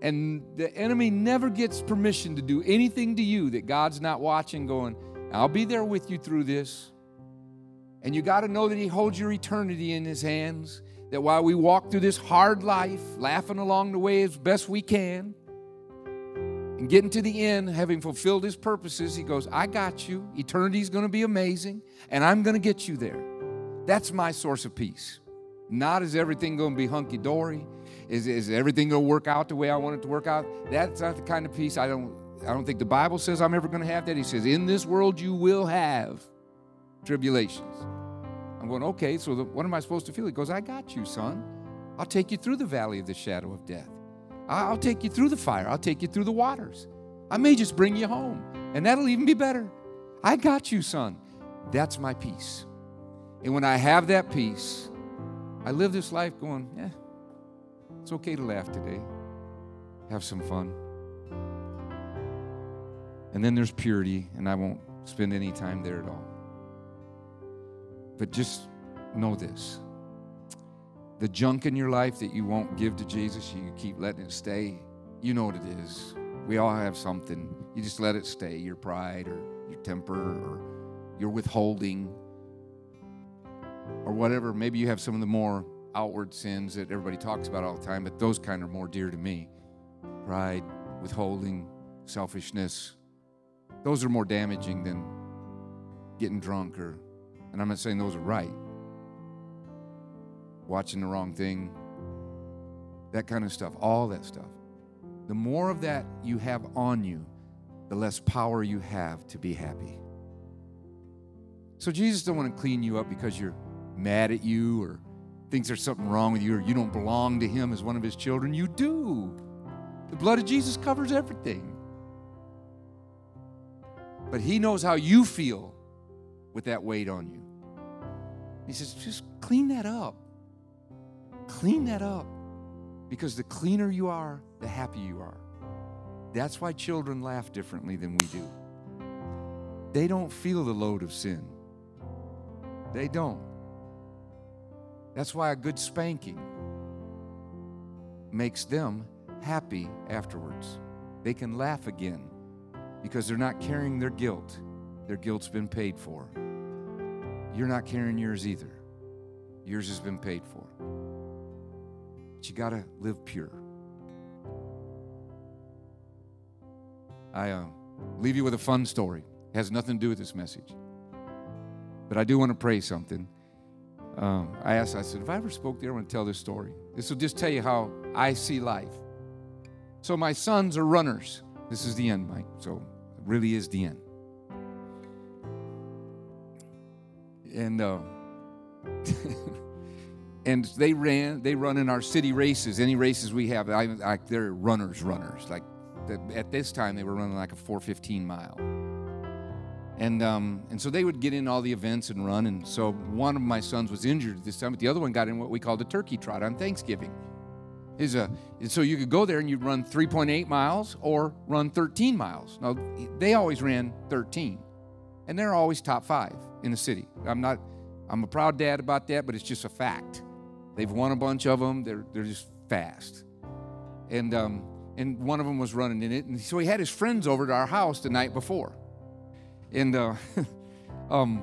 And the enemy never gets permission to do anything to you that God's not watching, going, I'll be there with you through this. And you got to know that He holds your eternity in His hands. That while we walk through this hard life, laughing along the way as best we can, and getting to the end, having fulfilled His purposes, He goes, I got you. Eternity is going to be amazing, and I'm going to get you there. That's my source of peace. Not is everything going to be hunky dory? Is, is everything going to work out the way I want it to work out? That's not the kind of peace I don't. I don't think the Bible says I'm ever going to have that. He says, In this world you will have tribulations. I'm going, okay, so the, what am I supposed to feel? He goes, I got you, son. I'll take you through the valley of the shadow of death. I'll take you through the fire. I'll take you through the waters. I may just bring you home, and that'll even be better. I got you, son. That's my peace. And when I have that peace, I live this life going, yeah, it's okay to laugh today, have some fun. And then there's purity, and I won't spend any time there at all. But just know this the junk in your life that you won't give to Jesus, you keep letting it stay, you know what it is. We all have something. You just let it stay your pride or your temper or your withholding or whatever. Maybe you have some of the more outward sins that everybody talks about all the time, but those kind are more dear to me pride, withholding, selfishness. Those are more damaging than getting drunk or and I'm not saying those are right. Watching the wrong thing, that kind of stuff, all that stuff. The more of that you have on you, the less power you have to be happy. So Jesus don't want to clean you up because you're mad at you or thinks there's something wrong with you or you don't belong to him as one of his children. You do. The blood of Jesus covers everything. But he knows how you feel with that weight on you. He says, just clean that up. Clean that up. Because the cleaner you are, the happier you are. That's why children laugh differently than we do. They don't feel the load of sin. They don't. That's why a good spanking makes them happy afterwards. They can laugh again because they're not carrying their guilt. Their guilt's been paid for. You're not carrying yours either. Yours has been paid for. But you got to live pure. I uh, leave you with a fun story. It has nothing to do with this message. But I do want to pray something. Um, I asked, I said, if I ever spoke there, I want to tell this story. This will just tell you how I see life. So my sons are runners. This is the end, Mike. So it really is the end. and uh, and they ran. They run in our city races. Any races we have, I, I, they're runners, runners. Like the, at this time, they were running like a 415 mile. And um, and so they would get in all the events and run. And so one of my sons was injured this time, but the other one got in what we call the turkey trot on Thanksgiving. Is a so you could go there and you'd run 3.8 miles or run 13 miles. Now they always ran 13, and they're always top five in the city. I'm not. I'm a proud dad about that, but it's just a fact. They've won a bunch of them. They're they're just fast, and um, and one of them was running in it, and so he had his friends over to our house the night before, and uh, um,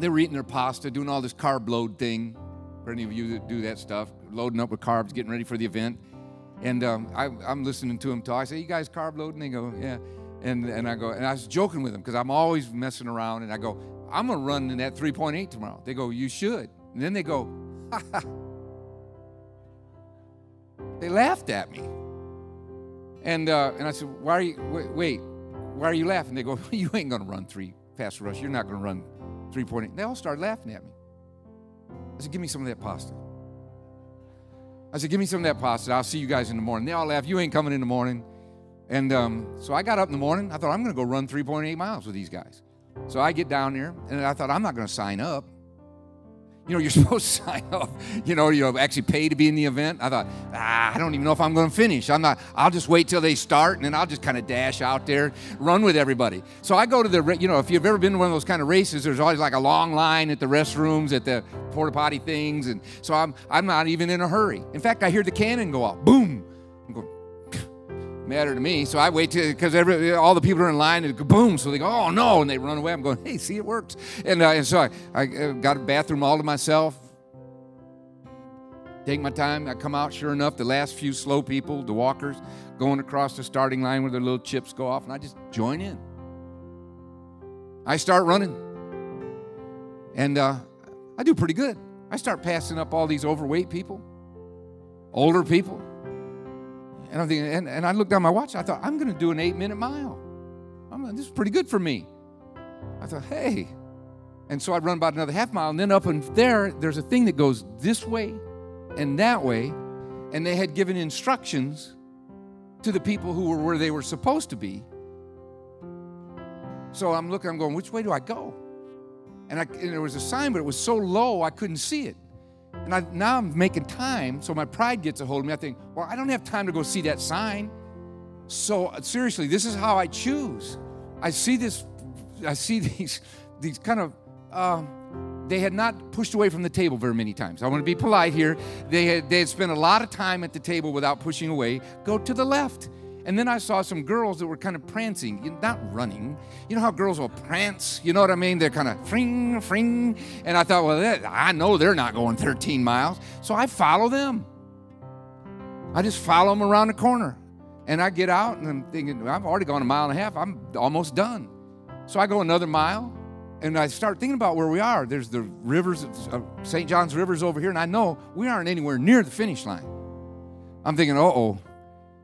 they were eating their pasta, doing all this carb load thing. For any of you that do that stuff, loading up with carbs, getting ready for the event. And um, I, am listening to him talk. I say, "You guys carb loading?" They go, "Yeah." And and I go, and I was joking with them because I'm always messing around. And I go, "I'm gonna run in that 3.8 tomorrow." They go, "You should." And then they go, ha, ha. They laughed at me. And uh, and I said, "Why are you? Wait, wait, why are you laughing?" They go, "You ain't gonna run three fast rush. You're not gonna run 3.8." They all started laughing at me. I said, "Give me some of that pasta." I said, Give me some of that pasta. I'll see you guys in the morning. They all laughed. You ain't coming in the morning. And um, so I got up in the morning. I thought, I'm going to go run 3.8 miles with these guys. So I get down there, and I thought, I'm not going to sign up. You know, you're supposed to sign up, you know, you actually pay to be in the event. I thought, ah, I don't even know if I'm going to finish. I'm not, I'll just wait till they start and then I'll just kind of dash out there, run with everybody. So I go to the, you know, if you've ever been to one of those kind of races, there's always like a long line at the restrooms, at the porta potty things. And so I'm, I'm not even in a hurry. In fact, I hear the cannon go off, boom. I'm going, matter to me. So I wait till because all the people are in line and boom. So they go, oh no, and they run away. I'm going, hey, see, it works. And, uh, and so I, I uh, got a bathroom all to myself. Take my time. I come out. Sure enough, the last few slow people, the walkers, going across the starting line where their little chips go off, and I just join in. I start running, and uh, I do pretty good. I start passing up all these overweight people, older people. And I'm thinking, and, and I looked down my watch. I thought, I'm going to do an eight minute mile. This is pretty good for me. I thought, hey. And so I'd run about another half mile. And then up in there, there's a thing that goes this way and that way. And they had given instructions to the people who were where they were supposed to be. So I'm looking, I'm going, which way do I go? And, I, and there was a sign, but it was so low I couldn't see it. And I, now I'm making time, so my pride gets a hold of me. I think, well, I don't have time to go see that sign. So uh, seriously, this is how I choose. I see this, I see these, these kind of, uh, they had not pushed away from the table very many times. I want to be polite here. They had, they had spent a lot of time at the table without pushing away. Go to the left. And then I saw some girls that were kind of prancing, not running. You know how girls will prance? You know what I mean? They're kind of fring, fring. And I thought, well, I know they're not going 13 miles. So I follow them. I just follow them around the corner. And I get out and I'm thinking, I've already gone a mile and a half. I'm almost done. So I go another mile and I start thinking about where we are. There's the rivers, uh, St. John's River's over here, and I know we aren't anywhere near the finish line. I'm thinking, uh oh,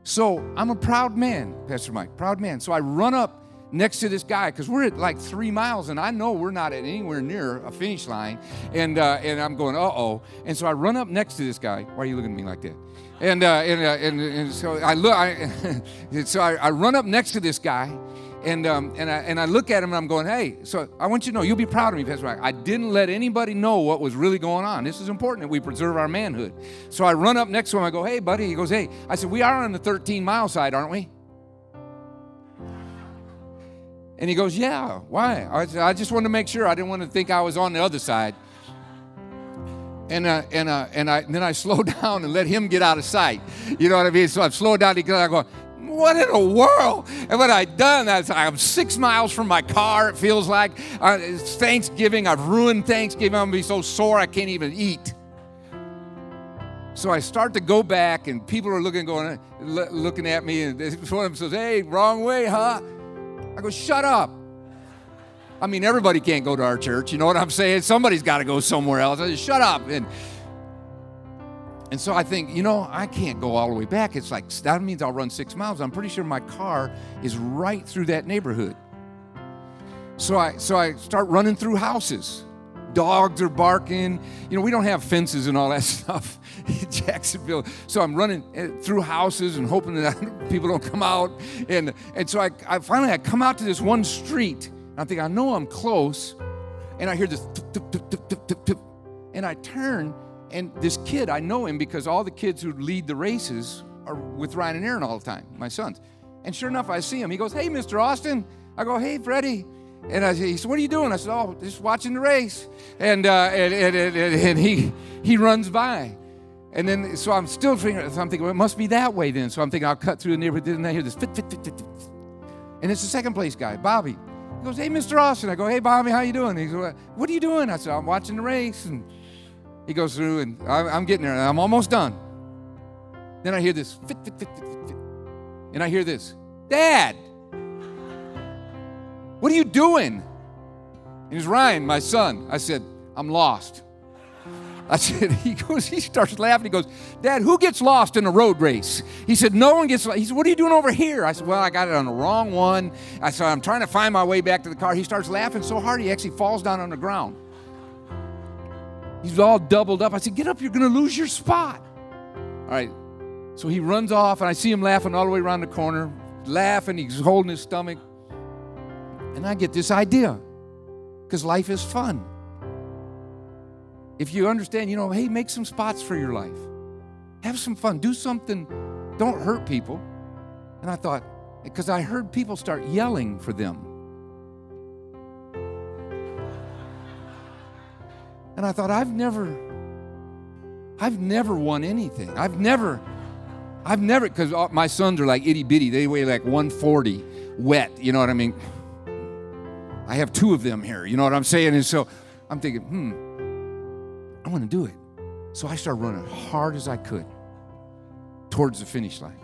so I'm a proud man, Pastor Mike, proud man. So I run up next to this guy because we're at like three miles and I know we're not at anywhere near a finish line. And, uh, and I'm going, uh oh. And so I run up next to this guy. Why are you looking at me like that? And, uh, and, uh, and, and, so I look, I, so I, I run up next to this guy and, um, and, I, and I look at him and I'm going, hey, so I want you to know, you'll be proud of me, Pastor Mike. I didn't let anybody know what was really going on. This is important that we preserve our manhood. So I run up next to him. I go, hey, buddy. He goes, hey. I said, we are on the 13 mile side, aren't we? And he goes, yeah. Why? I, said, I just wanted to make sure. I didn't want to think I was on the other side. And, uh, and, uh, and, I, and then I slow down and let him get out of sight. You know what I mean? So I've slowed down because I go, what in the world? And what I'd done, I'm six miles from my car, it feels like. Uh, it's Thanksgiving. I've ruined Thanksgiving. I'm going to be so sore I can't even eat. So I start to go back, and people are looking, going, looking at me, and one of them says, "Hey, wrong way, huh?" I go, "Shut up." I mean, everybody can't go to our church. You know what I'm saying? Somebody's got to go somewhere else. I just shut up. And and so I think, you know, I can't go all the way back. It's like, that means I'll run six miles. I'm pretty sure my car is right through that neighborhood. So I, so I start running through houses. Dogs are barking. You know, we don't have fences and all that stuff in Jacksonville. So I'm running eh, through houses and hoping that people don't come out. And, and so I, I finally I come out to this one street. I think I know I'm close. And I hear this, and I turn And this kid, I know him because all the kids who lead the races are with Ryan and Aaron all the time, my sons. And sure enough, I see him. He goes, Hey, Mr. Austin. I go, Hey, Freddie. And I, he said, What are you doing? I said, Oh, just watching the race. And, uh, and, and, and, and he, he runs by. And then, so I'm still thinking, so I'm thinking, well, it must be that way then. So I'm thinking, I'll cut through the neighborhood. And I hear this fit, fit, fit, fit, fit. And it's the second place guy, Bobby. He goes, Hey, Mr. Austin. I go, Hey, Bobby, how you doing? He goes, What are you doing? I said, I'm watching the race. And he goes through, and I'm getting there, and I'm almost done. Then I hear this fit, fit, fit, fit, fit. And I hear this, Dad, what are you doing? And he's Ryan, my son. I said, I'm lost. I said, he goes, he starts laughing. He goes, Dad, who gets lost in a road race? He said, No one gets lost. He said, What are you doing over here? I said, Well, I got it on the wrong one. I said, I'm trying to find my way back to the car. He starts laughing so hard he actually falls down on the ground. He's all doubled up. I said, Get up, you're going to lose your spot. All right. So he runs off, and I see him laughing all the way around the corner, laughing. He's holding his stomach. And I get this idea because life is fun. If you understand, you know, hey, make some spots for your life, have some fun, do something, don't hurt people. And I thought, because I heard people start yelling for them. And I thought, I've never, I've never won anything. I've never, I've never, because my sons are like itty bitty. They weigh like 140 wet. You know what I mean? I have two of them here. You know what I'm saying? And so I'm thinking, hmm, I want to do it. So I started running hard as I could towards the finish line.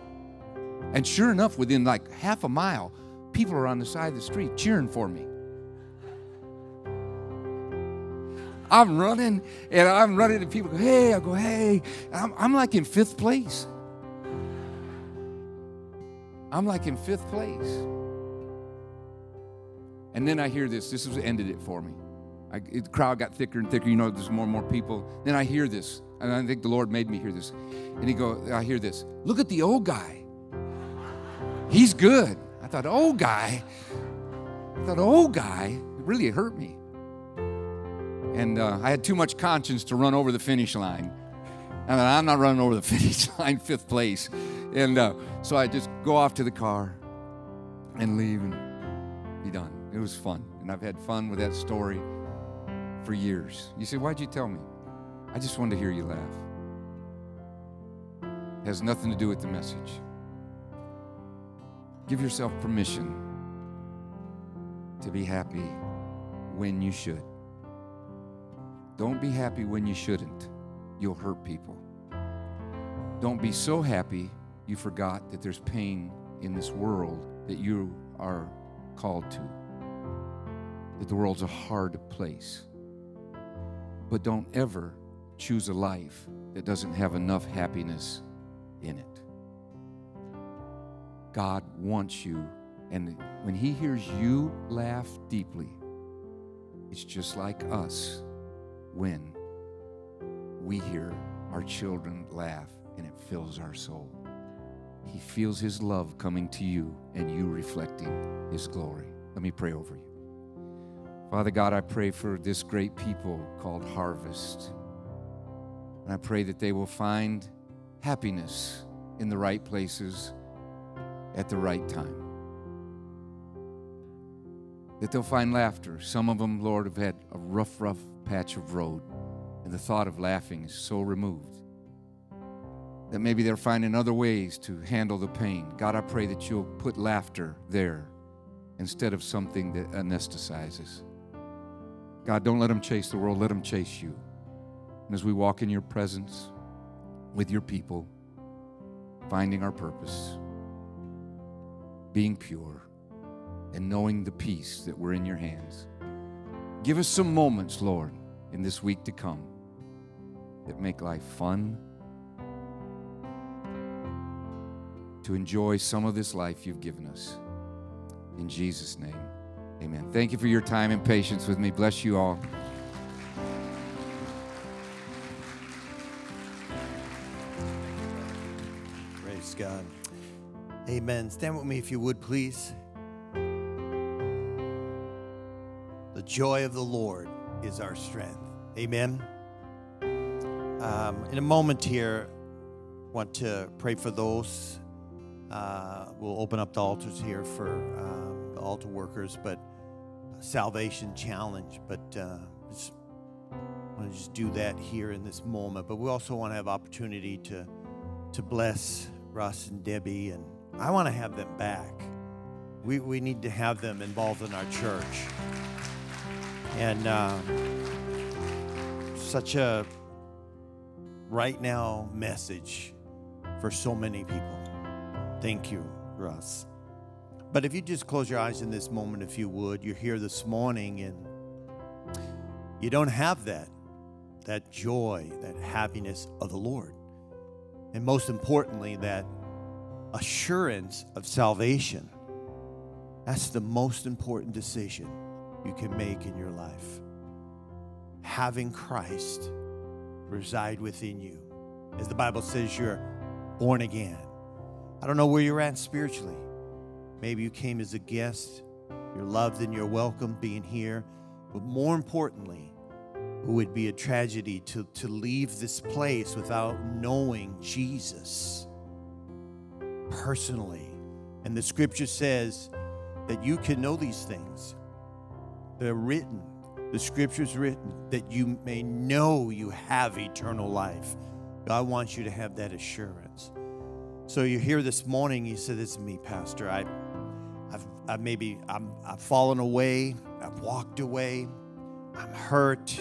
And sure enough, within like half a mile, people are on the side of the street cheering for me. I'm running and I'm running and people go, hey, I go, hey. I'm, I'm like in fifth place. I'm like in fifth place. And then I hear this. This ended it for me. I, the crowd got thicker and thicker. You know, there's more and more people. Then I hear this, and I think the Lord made me hear this. And he go, I hear this. Look at the old guy. He's good. I thought, old guy. I thought, old guy. It really hurt me. And uh, I had too much conscience to run over the finish line. Mean, I'm not running over the finish line, fifth place. And uh, so I just go off to the car and leave and be done. It was fun. And I've had fun with that story for years. You say, Why'd you tell me? I just wanted to hear you laugh. It has nothing to do with the message. Give yourself permission to be happy when you should. Don't be happy when you shouldn't. You'll hurt people. Don't be so happy you forgot that there's pain in this world that you are called to. That the world's a hard place. But don't ever choose a life that doesn't have enough happiness in it. God wants you, and when He hears you laugh deeply, it's just like us when we hear our children laugh and it fills our soul. He feels His love coming to you and you reflecting His glory. Let me pray over you. Father God, I pray for this great people called Harvest. And I pray that they will find happiness in the right places at the right time. That they'll find laughter. Some of them, Lord, have had a rough, rough patch of road, and the thought of laughing is so removed that maybe they're finding other ways to handle the pain. God, I pray that you'll put laughter there instead of something that anesthetizes. God, don't let them chase the world, let them chase you. And as we walk in your presence with your people, finding our purpose, being pure, and knowing the peace that we're in your hands. Give us some moments, Lord, in this week to come that make life fun, to enjoy some of this life you've given us. In Jesus' name, amen. Thank you for your time and patience with me. Bless you all. Praise God. Amen. Stand with me if you would, please. The joy of the Lord is our strength. Amen. Um, in a moment here, want to pray for those. Uh, we'll open up the altars here for um, the altar workers, but salvation challenge. But uh, just want to just do that here in this moment. But we also want to have opportunity to to bless Russ and Debbie, and I want to have them back. We we need to have them involved in our church, and uh, such a right now message for so many people. Thank you, Russ. But if you just close your eyes in this moment, if you would, you're here this morning and you don't have that, that joy, that happiness of the Lord. And most importantly, that assurance of salvation. That's the most important decision you can make in your life. Having Christ reside within you. As the Bible says, you're born again. I don't know where you're at spiritually. Maybe you came as a guest. You're loved and you're welcome being here. But more importantly, it would be a tragedy to, to leave this place without knowing Jesus personally. And the scripture says that you can know these things. They're written. The scripture's written that you may know you have eternal life. God wants you to have that assurance. So you're here this morning, you said, This is me, Pastor. I I've, I've maybe I'm, I've fallen away, I've walked away, I'm hurt.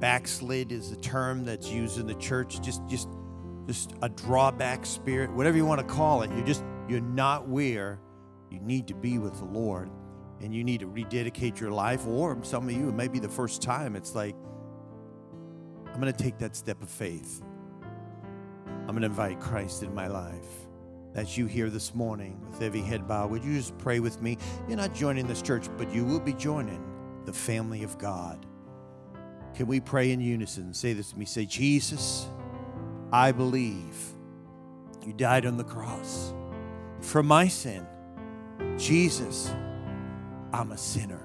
Backslid is the term that's used in the church. Just just just a drawback spirit, whatever you want to call it. You're just you're not where you need to be with the Lord, and you need to rededicate your life. Or some of you, it may be the first time. It's like I'm going to take that step of faith. I'm going to invite Christ in my life. That's you here this morning with every head bowed. Would you just pray with me? You're not joining this church, but you will be joining the family of God. Can we pray in unison? Say this to me. Say, Jesus, I believe you died on the cross for my sin. Jesus, I'm a sinner.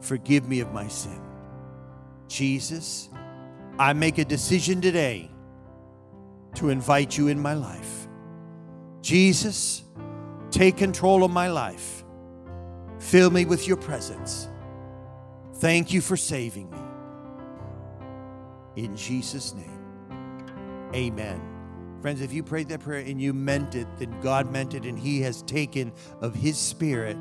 Forgive me of my sin. Jesus, I make a decision today to invite you in my life. Jesus, take control of my life. Fill me with your presence. Thank you for saving me. In Jesus' name, amen. Friends, if you prayed that prayer and you meant it, then God meant it, and He has taken of His Spirit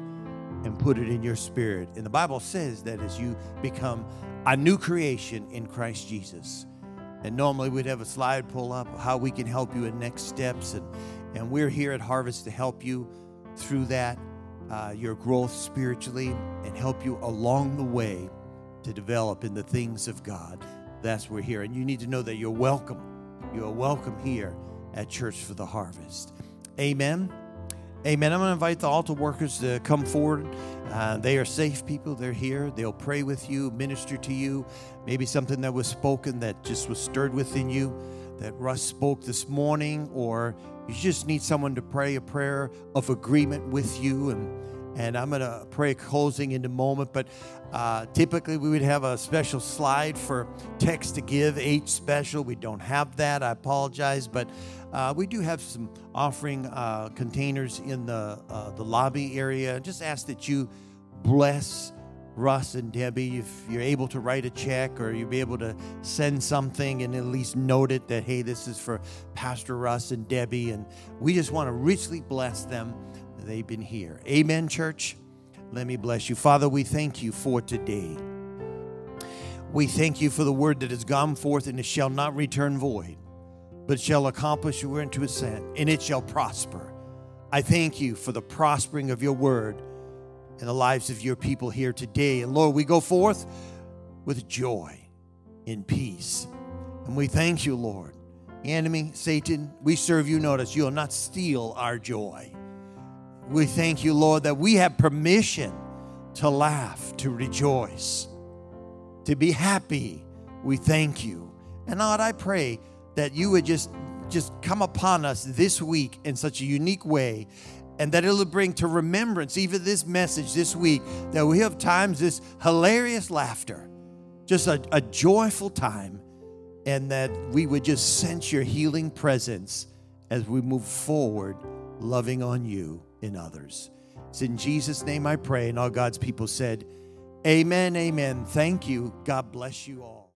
and put it in your spirit. And the Bible says that as you become a new creation in Christ Jesus. And normally we'd have a slide pull up how we can help you in next steps. And, and we're here at Harvest to help you through that, uh, your growth spiritually, and help you along the way to develop in the things of God. That's where we're here. And you need to know that you're welcome. You are welcome here at Church for the Harvest. Amen. Amen. I'm going to invite the altar workers to come forward. Uh, they are safe people. They're here. They'll pray with you, minister to you. Maybe something that was spoken that just was stirred within you that Russ spoke this morning, or you just need someone to pray a prayer of agreement with you. And and I'm going to pray closing in a moment. But uh, typically, we would have a special slide for text to give, H special. We don't have that. I apologize. But uh, we do have some offering uh, containers in the, uh, the lobby area. Just ask that you bless Russ and Debbie, if you're able to write a check or you'll be able to send something and at least note it that, hey, this is for Pastor Russ and Debbie. And we just want to richly bless them they've been here. Amen, church. Let me bless you. Father, we thank you for today. We thank you for the word that has gone forth and it shall not return void, but shall accomplish your into ascent, and it shall prosper. I thank you for the prospering of your word in the lives of your people here today. And Lord, we go forth with joy in peace. And we thank you, Lord. Enemy, Satan, we serve you. Notice you'll not steal our joy. We thank you, Lord, that we have permission to laugh, to rejoice, to be happy. We thank you. And Lord, I pray that you would just just come upon us this week in such a unique way and that it'll bring to remembrance even this message this week that we have times this hilarious laughter just a, a joyful time and that we would just sense your healing presence as we move forward, loving on you in others. It's in Jesus' name I pray. And all God's people said, Amen, amen. Thank you. God bless you all.